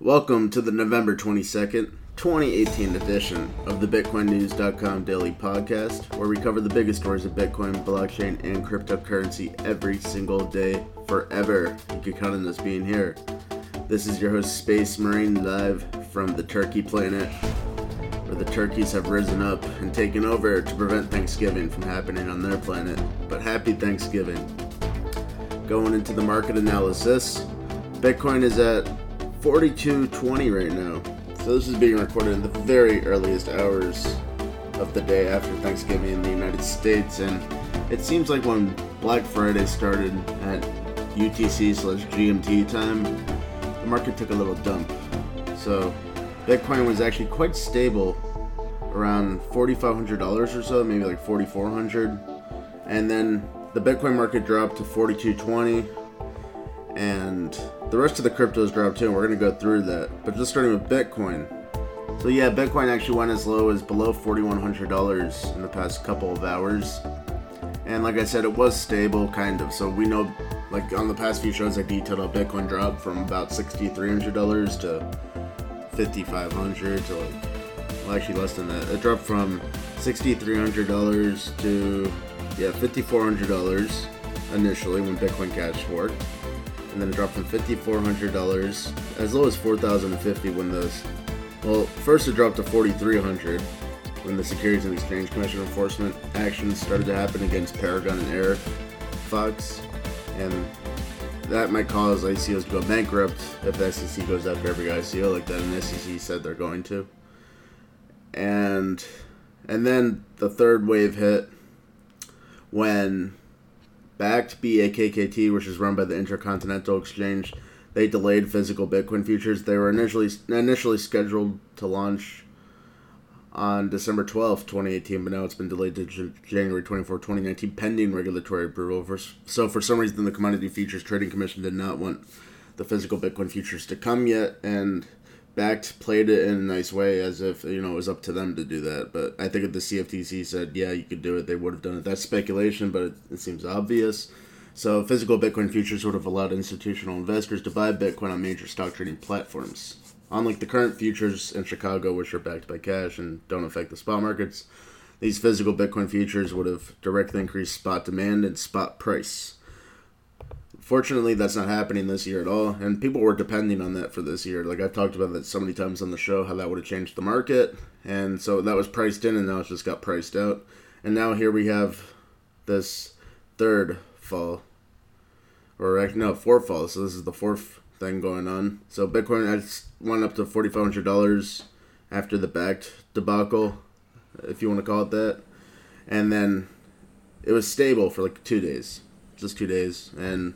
Welcome to the November 22nd, 2018 edition of the BitcoinNews.com daily podcast, where we cover the biggest stories of Bitcoin, blockchain, and cryptocurrency every single day, forever. You can count on us being here. This is your host, Space Marine, live from the Turkey planet, where the turkeys have risen up and taken over to prevent Thanksgiving from happening on their planet. But happy Thanksgiving. Going into the market analysis, Bitcoin is at 42.20 right now. So this is being recorded in the very earliest hours of the day after Thanksgiving in the United States, and it seems like when Black Friday started at UTC slash GMT time, the market took a little dump. So Bitcoin was actually quite stable around $4,500 or so, maybe like 4,400, and then the Bitcoin market dropped to 42.20, and the rest of the cryptos dropped too, and we're going to go through that. But just starting with Bitcoin. So yeah, Bitcoin actually went as low as below $4,100 in the past couple of hours. And like I said, it was stable, kind of. So we know, like on the past few shows, I detailed how Bitcoin dropped from about $6,300 to 5500 to like, well, actually less than that. It dropped from $6,300 to, yeah, $5,400 initially when Bitcoin Cash forked and then it dropped from $5,400 as low as $4,050 when those. Well, first it dropped to $4,300 when the Securities and Exchange Commission enforcement actions started to happen against Paragon and AirFox, and that might cause ICOs to go bankrupt if the SEC goes after every ICO like that, and the SEC said they're going to. And and then the third wave hit when Bakkt BAKKT, which is run by the Intercontinental Exchange, they delayed physical Bitcoin futures. They were initially initially scheduled to launch on December 12th, 2018, but now it's been delayed to J- January 24, 2019, pending regulatory approval. For, so, for some reason, the Commodity Futures Trading Commission did not want the physical Bitcoin futures to come yet, and Bakkt played it in a nice way as if you know it was up to them to do that. But I think if the CFTC said yeah you could do it, they would have done it. That's speculation, but it, it seems obvious. So physical Bitcoin futures would have allowed institutional investors to buy Bitcoin on major stock trading platforms. Unlike the current futures in Chicago, which are backed by cash and don't affect the spot markets, these physical Bitcoin futures would have directly increased spot demand and spot price. Fortunately, that's not happening this year at all, and people were depending on that for this year. Like I've talked about that so many times on the show, how that would have changed the market, and so that was priced in, and now it's just got priced out. And now here we have this third fall, or no, fourth fall. So this is the fourth thing going on. So Bitcoin went up to forty five hundred dollars after the Bakkt debacle, if you want to call it that, and then it was stable for like two days, just two days, and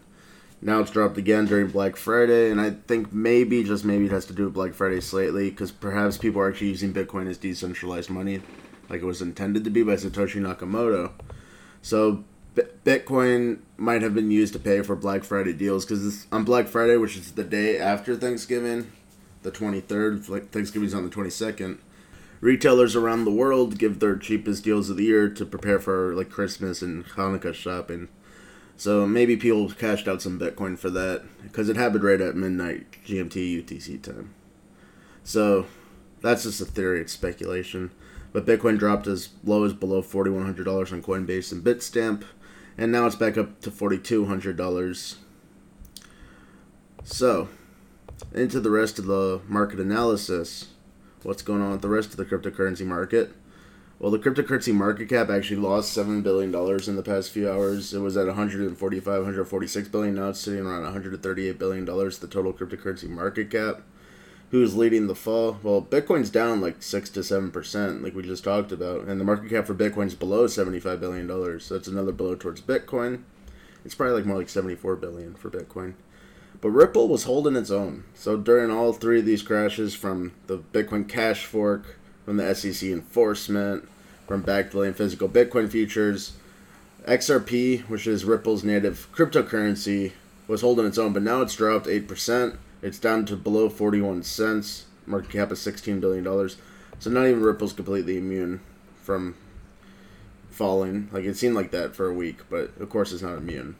now it's dropped again during Black Friday, and I think maybe, just maybe, it has to do with Black Friday slightly, because perhaps people are actually using Bitcoin as decentralized money, like it was intended to be by Satoshi Nakamoto. So B- Bitcoin might have been used to pay for Black Friday deals, because on Black Friday, which is the day after Thanksgiving, the 23rd, like Thanksgiving's on the 22nd, retailers around the world give their cheapest deals of the year to prepare for like Christmas and Hanukkah shopping. So maybe people cashed out some Bitcoin for that because it happened right at midnight GMT UTC time. So that's just a theory, it's speculation. But Bitcoin dropped as low as below $4,100 on Coinbase and Bitstamp, and now it's back up to $4,200. So, into the rest of the market analysis. What's going on with the rest of the cryptocurrency market? Well, the cryptocurrency market cap actually lost seven billion dollars in the past few hours. It was at 145, 146 billion. Now it's sitting around 138 billion dollars. The total cryptocurrency market cap. Who's leading the fall? Well, Bitcoin's down like six to seven percent, like we just talked about, and the market cap for Bitcoin's below 75 billion dollars. So that's another blow towards Bitcoin. It's probably like more like 74 billion for Bitcoin. But Ripple was holding its own. So during all three of these crashes, from the Bitcoin Cash fork, from the SEC enforcement, from Bakkt delaying physical Bitcoin futures. XRP, which is Ripple's native cryptocurrency, was holding its own, but now it's dropped 8%. It's down to below 41 cents. Market cap is $16 billion. So not even Ripple's completely immune from falling. Like it seemed like that for a week, but of course it's not immune.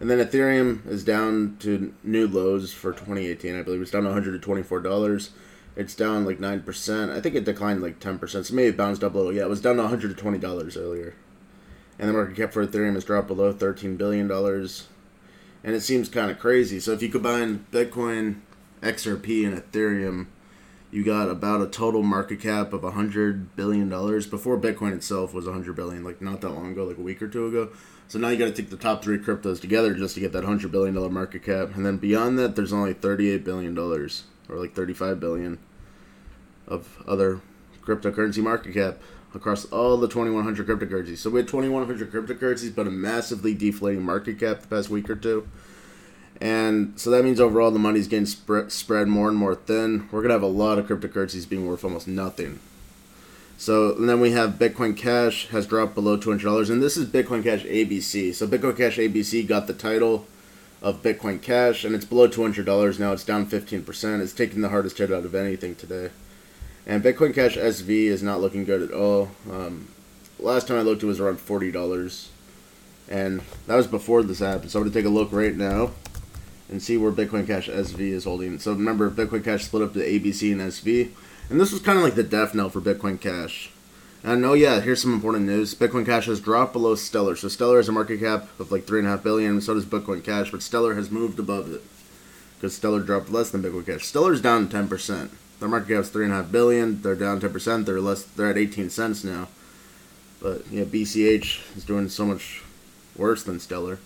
And then Ethereum is down to new lows for 2018. I believe it's down to 124 dollars. It's down like nine percent. I think it declined like 10 percent. So maybe it bounced up a little. Yeah, it was down to 120 dollars earlier. And the market cap for Ethereum has dropped below 13 billion dollars. And it seems kind of crazy. So if you combine Bitcoin, XRP, and Ethereum, you got about a total market cap of 100 billion dollars before Bitcoin itself was 100 billion, like not that long ago, like a week or two ago. So now you got to take the top three cryptos together just to get that hundred billion dollar market cap, and then beyond that, there's only thirty eight billion dollars or like thirty five billion of other cryptocurrency market cap across all the 2100 cryptocurrencies. So we had 2100 cryptocurrencies, but a massively deflating market cap the past week or two. And so that means overall the money's getting spread spread more and more thin. We're going to have a lot of cryptocurrencies being worth almost nothing so and then we have Bitcoin Cash has dropped below two hundred dollars, and this is Bitcoin Cash ABC. So Bitcoin Cash ABC got the title of Bitcoin Cash, and it's below two hundred dollars now. It's down fifteen percent. It's taking the hardest hit out of anything today. And Bitcoin Cash SV is not looking good at all. Um, last time I looked, it was around forty dollars, and that was before this happened. So I'm gonna take a look right now and see where Bitcoin Cash SV is holding. So remember, Bitcoin Cash split up to ABC and SV. And this was kind of like the death knell for Bitcoin Cash. Uh, and oh yeah, here's some important news. Bitcoin Cash has dropped below Stellar. So Stellar has a market cap of like three and a half billion. So does Bitcoin Cash, but Stellar has moved above it because Stellar dropped less than Bitcoin Cash. Stellar's down ten percent. Their market cap is three and a half billion. They're down ten percent. They're less. They're at eighteen cents now. But yeah, BCH is doing so much worse than Stellar.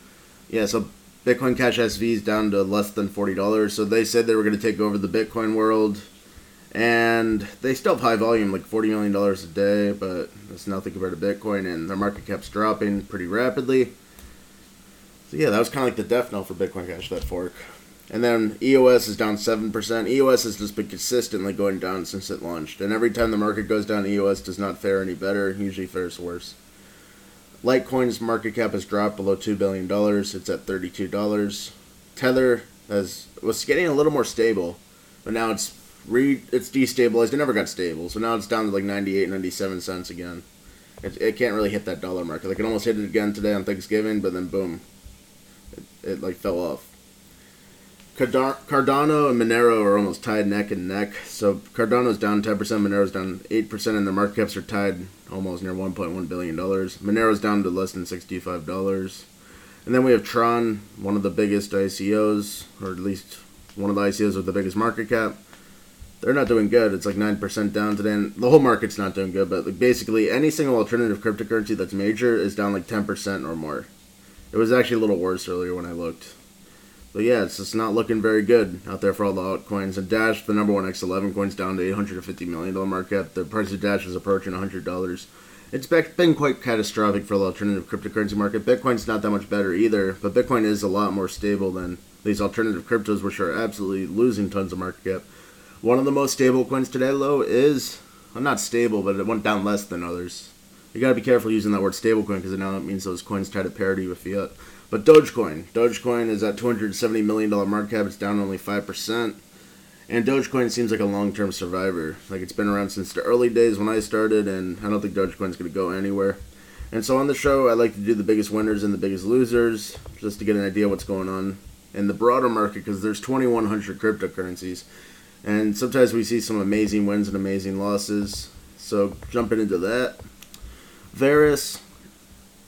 Yeah, so Bitcoin Cash SV is down to less than forty dollars. So they said they were going to take over the Bitcoin world and they still have high volume, like forty million dollars a day, but that's nothing compared to Bitcoin, and their market cap's dropping pretty rapidly. So yeah, that was kind of like the death knell for Bitcoin Cash that fork. And then EOS is down seven percent. EOS has just been consistently going down since it launched, and every time the market goes down, EOS does not fare any better. Usually fares worse. Litecoin's market cap has dropped below two billion dollars. It's at thirty-two dollars. Tether has was getting a little more stable, but now it's re it's destabilized. It never got stable, so now it's down to like 98, 97 cents again. It, it can't really hit that dollar mark. Like it almost hit it again today on Thanksgiving, but then boom, it, it like fell off. Cardano and Monero are almost tied neck and neck. So Cardano's down 10%, Monero's down 8%, and their market caps are tied almost near $1.1 billion. Monero's down to less than $65. And then we have Tron, one of the biggest ICOs, or at least one of the ICOs with the biggest market cap they're not doing good. It's like nine percent down today, and the whole market's not doing good. But like basically, any single alternative cryptocurrency that's major is down like ten percent or more. It was actually a little worse earlier when I looked. But yeah, it's just not looking very good out there for all the altcoins. And Dash, the number one X11 coin's down to $850 million market cap. The price of Dash is approaching $100. It's been quite catastrophic for the alternative cryptocurrency market. Bitcoin's not that much better either, but Bitcoin is a lot more stable than these alternative cryptos, which are absolutely losing tons of market cap. One of the most stable coins today, though, is well, not stable, but it went down less than others. You gotta be careful using that word stablecoin because now it means those coins try to parity with fiat. But Dogecoin, Dogecoin is at 270 million dollar market cap. It's down only five percent, and Dogecoin seems like a long term survivor. Like it's been around since the early days when I started, and I don't think Dogecoin's gonna go anywhere. And so on the show, I like to do the biggest winners and the biggest losers, just to get an idea what's going on in the broader market because there's 2,100 cryptocurrencies. And sometimes we see some amazing wins and amazing losses. So jumping into that, Varus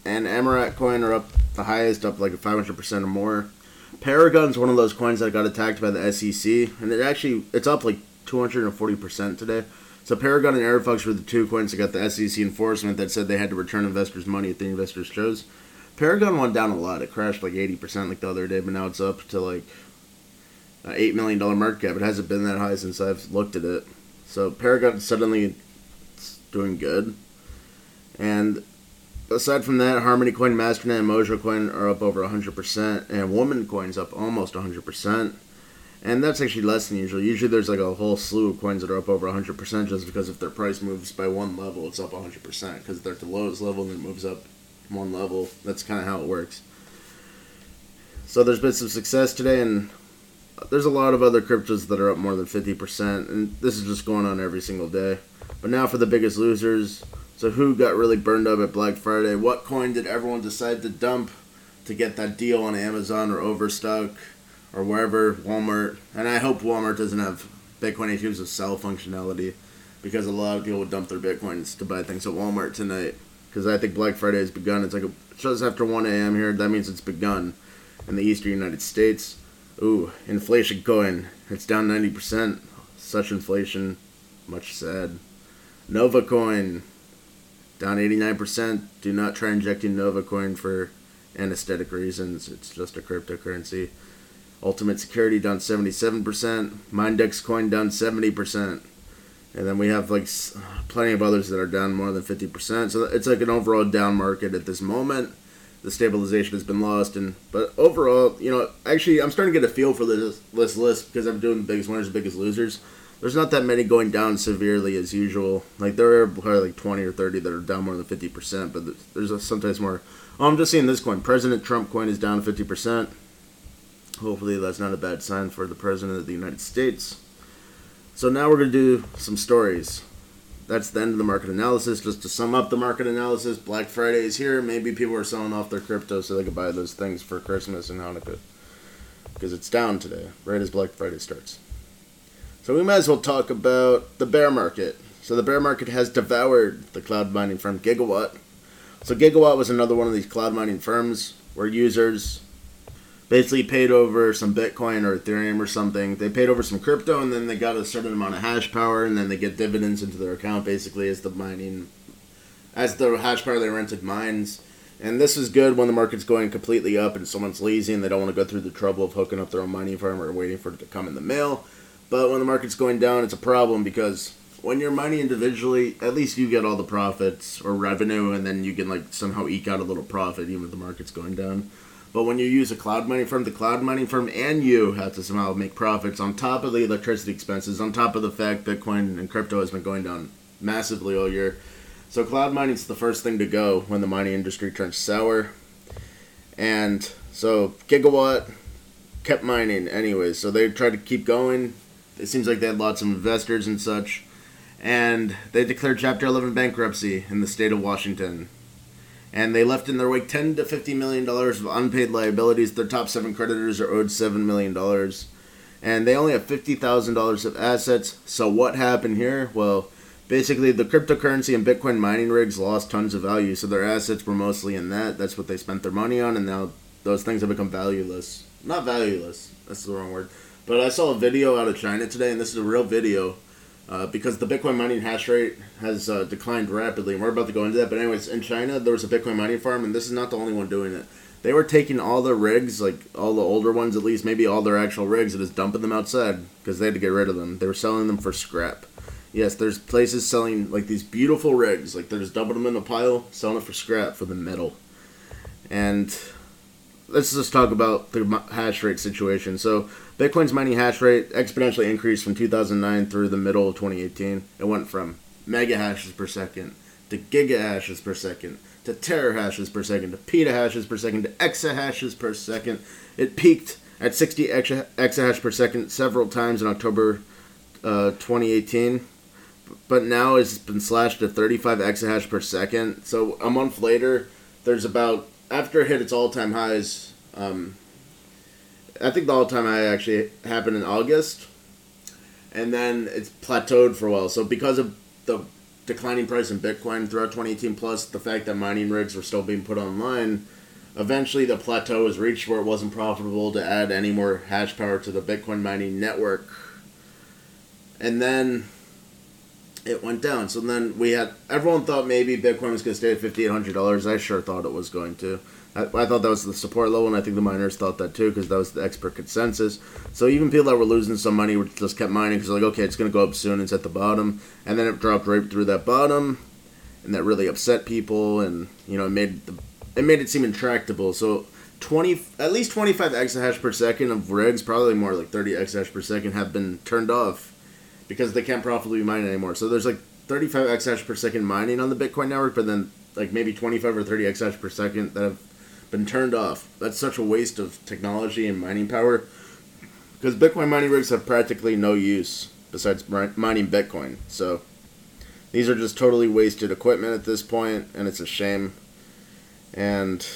and Amaret coin are up the highest, up like 500% or more. Paragon's one of those coins that got attacked by the SEC, and it actually it's up like 240% today. So Paragon and AirFox were the two coins that got the SEC enforcement that said they had to return investors' money if the investors chose. Paragon went down a lot. It crashed like 80% like the other day, but now it's up to like eight million dollar market cap. It hasn't been that high since I've looked at it. So Paragon suddenly doing good, and aside from that, Harmony Coin, Masternet, and Mojo Coin are up over hundred percent, and Woman Coin's up almost hundred percent. And that's actually less than usual. Usually there's like a whole slew of coins that are up over 100% just because if their price moves by one level, it's up 100%. Because they're at the lowest level and it moves up one level. That's kind of how it works. So there's been some success today, and there's a lot of other cryptos that are up more than 50%, and this is just going on every single day. But now for the biggest losers. So, who got really burned up at Black Friday? What coin did everyone decide to dump to get that deal on Amazon or Overstock or wherever Walmart. And I hope Walmart doesn't have Bitcoin ATMs with sell functionality because a lot of people would dump their bitcoins to buy things at Walmart tonight. Because I think Black Friday has begun. It's like a, just after 1 a.m. here. That means it's begun in the eastern United States. Ooh, inflation coin. It's down 90%. Such inflation. Much sad. Nova coin. Down 89%. Do not try injecting Nova coin for anesthetic reasons. It's just a cryptocurrency. Ultimate Security down 77%. Mindex coin down 70%. And then we have like plenty of others that are down more than 50%. So it's like an overall down market at this moment the stabilization has been lost. And but overall, you know, actually, I'm starting to get a feel for this this list because I'm doing the biggest winners, biggest losers. There's not that many going down severely as usual. Like there are probably like 20 or 30 that are down more than 50 percent, but there's a, sometimes more. Oh, I'm just seeing this coin. President Trump coin is down 50 percent. Hopefully, that's not a bad sign for the president of the United States. So now we're gonna do some stories that's the end of the market analysis. Just to sum up the market analysis, Black Friday is here. Maybe people are selling off their crypto so they could buy those things for Christmas and Hanukkah. Because it's down today, right as Black Friday starts. So we might as well talk about the bear market. So the bear market has devoured the cloud mining firm Gigawatt. So Gigawatt was another one of these cloud mining firms where users basically paid over some Bitcoin or Ethereum or something. They paid over some crypto and then they got a certain amount of hash power and then they get dividends into their account basically as the mining as the hash power they rented mines. And this is good when the market's going completely up and someone's lazy and they don't want to go through the trouble of hooking up their own mining farm or waiting for it to come in the mail. But when the market's going down, it's a problem because when you're mining individually, at least you get all the profits or revenue, and then you can like somehow eke out a little profit even if the market's going down. But when you use a cloud mining firm, the cloud mining firm and you have to somehow make profits on top of the electricity expenses, on top of the fact Bitcoin and crypto has been going down massively all year. So cloud mining is the first thing to go when the mining industry turns sour. And so Gigawatt kept mining anyways. So they tried to keep going. It seems like they had lots of investors and such. And they declared Chapter 11 bankruptcy in the state of Washington and they left in their wake 10 to 50 million dollars of unpaid liabilities. Their top seven creditors are owed seven million dollars, and they only have fifty thousand dollars of assets. So what happened here? Well, basically the cryptocurrency and Bitcoin mining rigs lost tons of value, so their assets were mostly in that. That's what they spent their money on, and now those things have become valueless. Not valueless. That's the wrong word. But I saw a video out of China today, and this is a real video uh, because the Bitcoin mining hash rate has uh, declined rapidly, and we're about to go into that. But anyways, in China, there was a Bitcoin mining farm, and this is not the only one doing it. They were taking all the rigs, like all the older ones at least, maybe all their actual rigs, and just dumping them outside because they had to get rid of them. They were selling them for scrap. Yes, there's places selling like these beautiful rigs, like they're just dumping them in a pile, selling it for scrap for the metal. And let's just talk about the hash rate situation. So Bitcoin's mining hash rate exponentially increased from 2009 through the middle of 2018. It went from mega hashes per second to giga hashes per second to terahashes per second to petahashes per second to exahashes per second. It peaked at 60 exahash per second several times in October uh, 2018, but now it's been slashed to 35 exahash per second. So a month later, there's about after it hit its all time highs, um, I think the all time high actually happened in August, and then it's plateaued for a while. So because of the declining price in Bitcoin throughout 2018, plus the fact that mining rigs were still being put online, eventually the plateau was reached where it wasn't profitable to add any more hash power to the Bitcoin mining network. And then it went down. So then we had everyone thought maybe Bitcoin was going to stay at fifty eight hundred dollars. I sure thought it was going to. I, I, thought that was the support level, and I think the miners thought that too because that was the expert consensus. So even people that were losing some money were just kept mining because like, okay, it's going to go up soon. It's at the bottom, and then it dropped right through that bottom, and that really upset people, and you know it made the, it made it seem intractable. So. 20 at least 25 exahash per second of rigs probably more like 30 exahash per second have been turned off because they can't profitably mine anymore. So there's like 35 exahash per second mining on the Bitcoin network, but then like maybe 25 or 30 exahash per second that have been turned off. That's such a waste of technology and mining power because Bitcoin mining rigs have practically no use besides mining Bitcoin. So these are just totally wasted equipment at this point, and it's a shame. And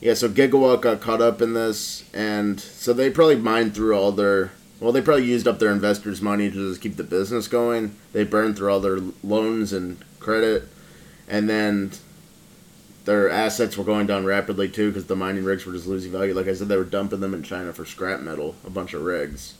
yeah, so Gigawatt got caught up in this, and so they probably mined through all their. Well, they probably used up their investors' money to just keep the business going. They burned through all their loans and credit, and then their assets were going down rapidly too because the mining rigs were just losing value. Like I said, they were dumping them in China for scrap metal, a bunch of rigs,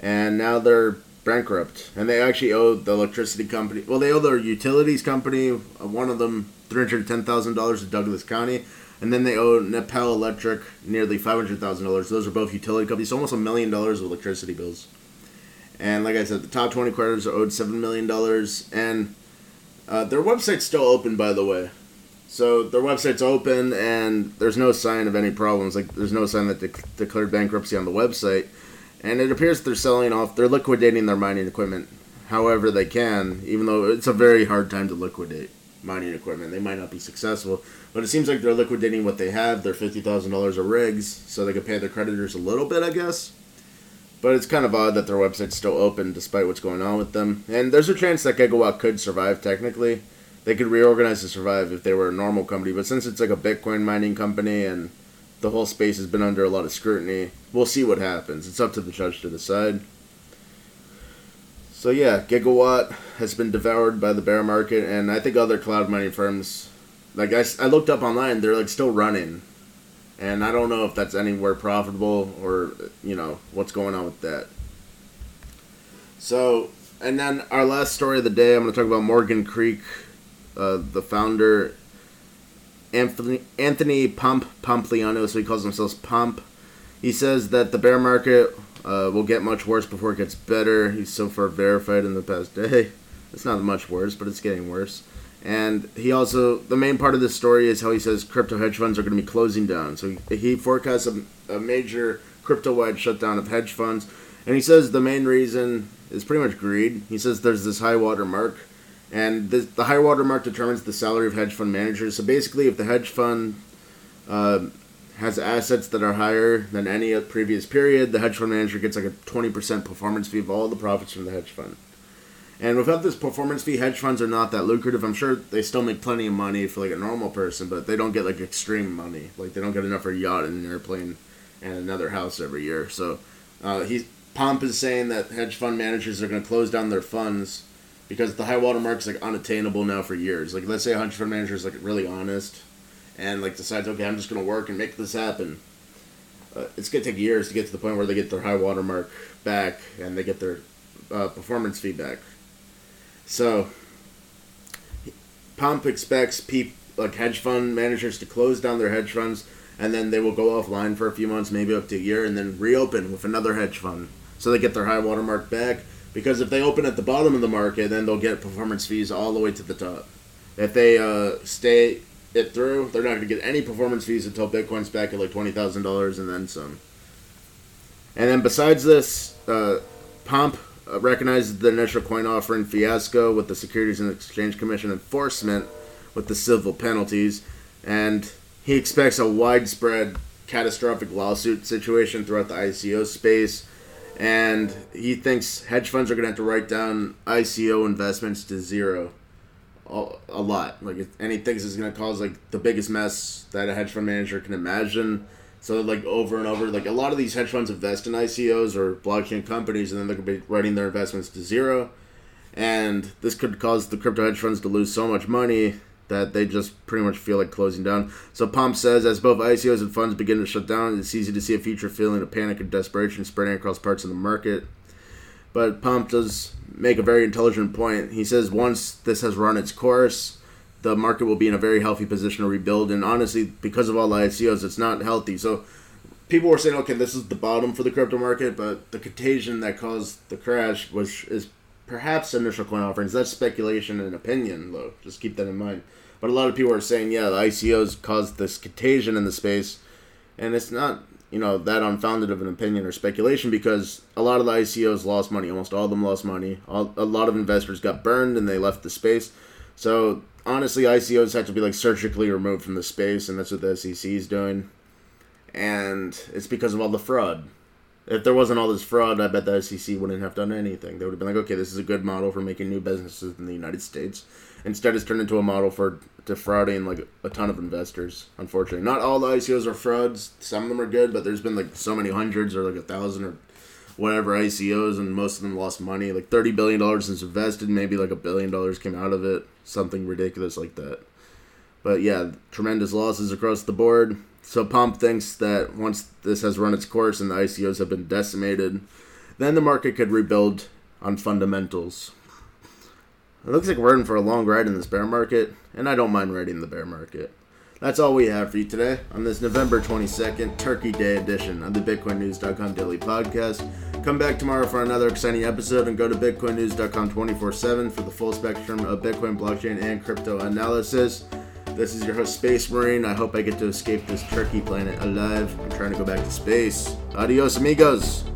and now they're bankrupt. And they actually owe the electricity company. Well, they owe their utilities company. One of them three hundred ten thousand dollars to Douglas County and then they owe Neppel Electric nearly five hundred thousand dollars. Those are both utility companies, almost a million dollars of electricity bills. And like I said, the top twenty creditors are owed seven million dollars, and uh, their website's still open, by the way. So their website's open, and there's no sign of any problems. Like there's no sign that they declared bankruptcy on the website, and it appears they're selling off. They're liquidating their mining equipment, however they can, even though it's a very hard time to liquidate mining equipment. They might not be successful, but it seems like they're liquidating what they have, their fifty thousand dollars of rigs, so they can pay their creditors a little bit, I guess. But it's kind of odd that their website's still open despite what's going on with them. And there's a chance that Gigawatt could survive technically. They could reorganize to survive if they were a normal company, but since it's like a Bitcoin mining company and the whole space has been under a lot of scrutiny, we'll see what happens. It's up to the judge to decide. So yeah, Gigawatt has been devoured by the bear market, and I think other cloud mining firms, like I, I looked up online, they're like still running, and I don't know if that's anywhere profitable or you know what's going on with that. So, and then our last story of the day, I'm going to talk about Morgan Creek, uh, the founder, Anthony Anthony Pomp Pompliano, so he calls himself Pomp. He says that the bear market uh, will get much worse before it gets better. He's so far verified in the past day. It's not much worse, but it's getting worse. And he also, the main part of this story is how he says crypto hedge funds are going to be closing down. So he, forecasts a, a major crypto wide shutdown of hedge funds. And he says the main reason is pretty much greed. He says there's this high water mark. And this, the high water mark determines the salary of hedge fund managers. So basically, if the hedge fund uh, has assets that are higher than any previous period, the hedge fund manager gets like a 20% performance fee of all the profits from the hedge fund. And without this performance fee, hedge funds are not that lucrative. I'm sure they still make plenty of money for like a normal person, but they don't get like extreme money. Like they don't get enough for a yacht and an airplane and another house every year. So uh, he Pomp is saying that hedge fund managers are going to close down their funds because the high water mark is like unattainable now for years. Like let's say a hedge fund manager is like really honest and like decides, okay, I'm just gonna work and make this happen. Uh, it's gonna take years to get to the point where they get their high water mark back and they get their uh, performance feedback. So, Pomp expects peop, like hedge fund managers to close down their hedge funds and then they will go offline for a few months, maybe up to a year, and then reopen with another hedge fund. So they get their high water mark back. Because if they open at the bottom of the market, then they'll get performance fees all the way to the top. If they uh, stay it through. They're not going to get any performance fees until Bitcoin's back at like twenty thousand dollars and then some. And then besides this, uh, Pomp uh, recognizes the initial coin offering fiasco with the Securities and Exchange Commission enforcement with the civil penalties, and he expects a widespread catastrophic lawsuit situation throughout the ICO space. And he thinks hedge funds are going to have to write down ICO investments to zero a, lot. Like, and he thinks it's gonna cause like the biggest mess that a hedge fund manager can imagine. So like over and over, like a lot of these hedge funds invest in ICOs or blockchain companies, and then they're gonna be writing their investments to zero. And this could cause the crypto hedge funds to lose so much money that they just pretty much feel like closing down. So Pomp says, as both ICOs and funds begin to shut down, it's easy to see a future feeling of panic and desperation spreading across parts of the market. But Pomp does make a very intelligent point. He says once this has run its course, the market will be in a very healthy position to rebuild. And honestly, because of all the ICOs, it's not healthy. So people were saying, okay, this is the bottom for the crypto market, but the contagion that caused the crash was is perhaps initial coin offerings. That's speculation and opinion, though. Just keep that in mind. But a lot of people are saying, yeah, the ICOs caused this contagion in the space, and it's not you know that unfounded of an opinion or speculation because a lot of the ICOs lost money. Almost all of them lost money. All, a lot of investors got burned and they left the space. So honestly, ICOs have to be like surgically removed from the space, and that's what the SEC is doing. And it's because of all the fraud. if there wasn't all this fraud, I bet the SEC wouldn't have done anything. They would have been like, okay, this is a good model for making new businesses in the United States. Instead, it's turned into a model for defrauding like a ton of investors. Unfortunately, not all the ICOs are frauds. Some of them are good, but there's been like so many hundreds or like a thousand or whatever ICOs, and most of them lost money. Like thirty billion dollars is invested, maybe like a billion dollars came out of it, something ridiculous like that. But yeah, tremendous losses across the board. So Pomp thinks that once this has run its course and the ICOs have been decimated, then the market could rebuild on fundamentals. It looks like we're in for a long ride in this bear market, and I don't mind riding the bear market. That's all we have for you today on this November 22nd, Turkey Day edition of the BitcoinNews.com Daily Podcast. Come back tomorrow for another exciting episode and go to BitcoinNews.com 24 7 for the full spectrum of Bitcoin, blockchain, and crypto analysis. This is your host, Space Marine. I hope I get to escape this turkey planet alive. I'm trying to go back to space. Adios, amigos.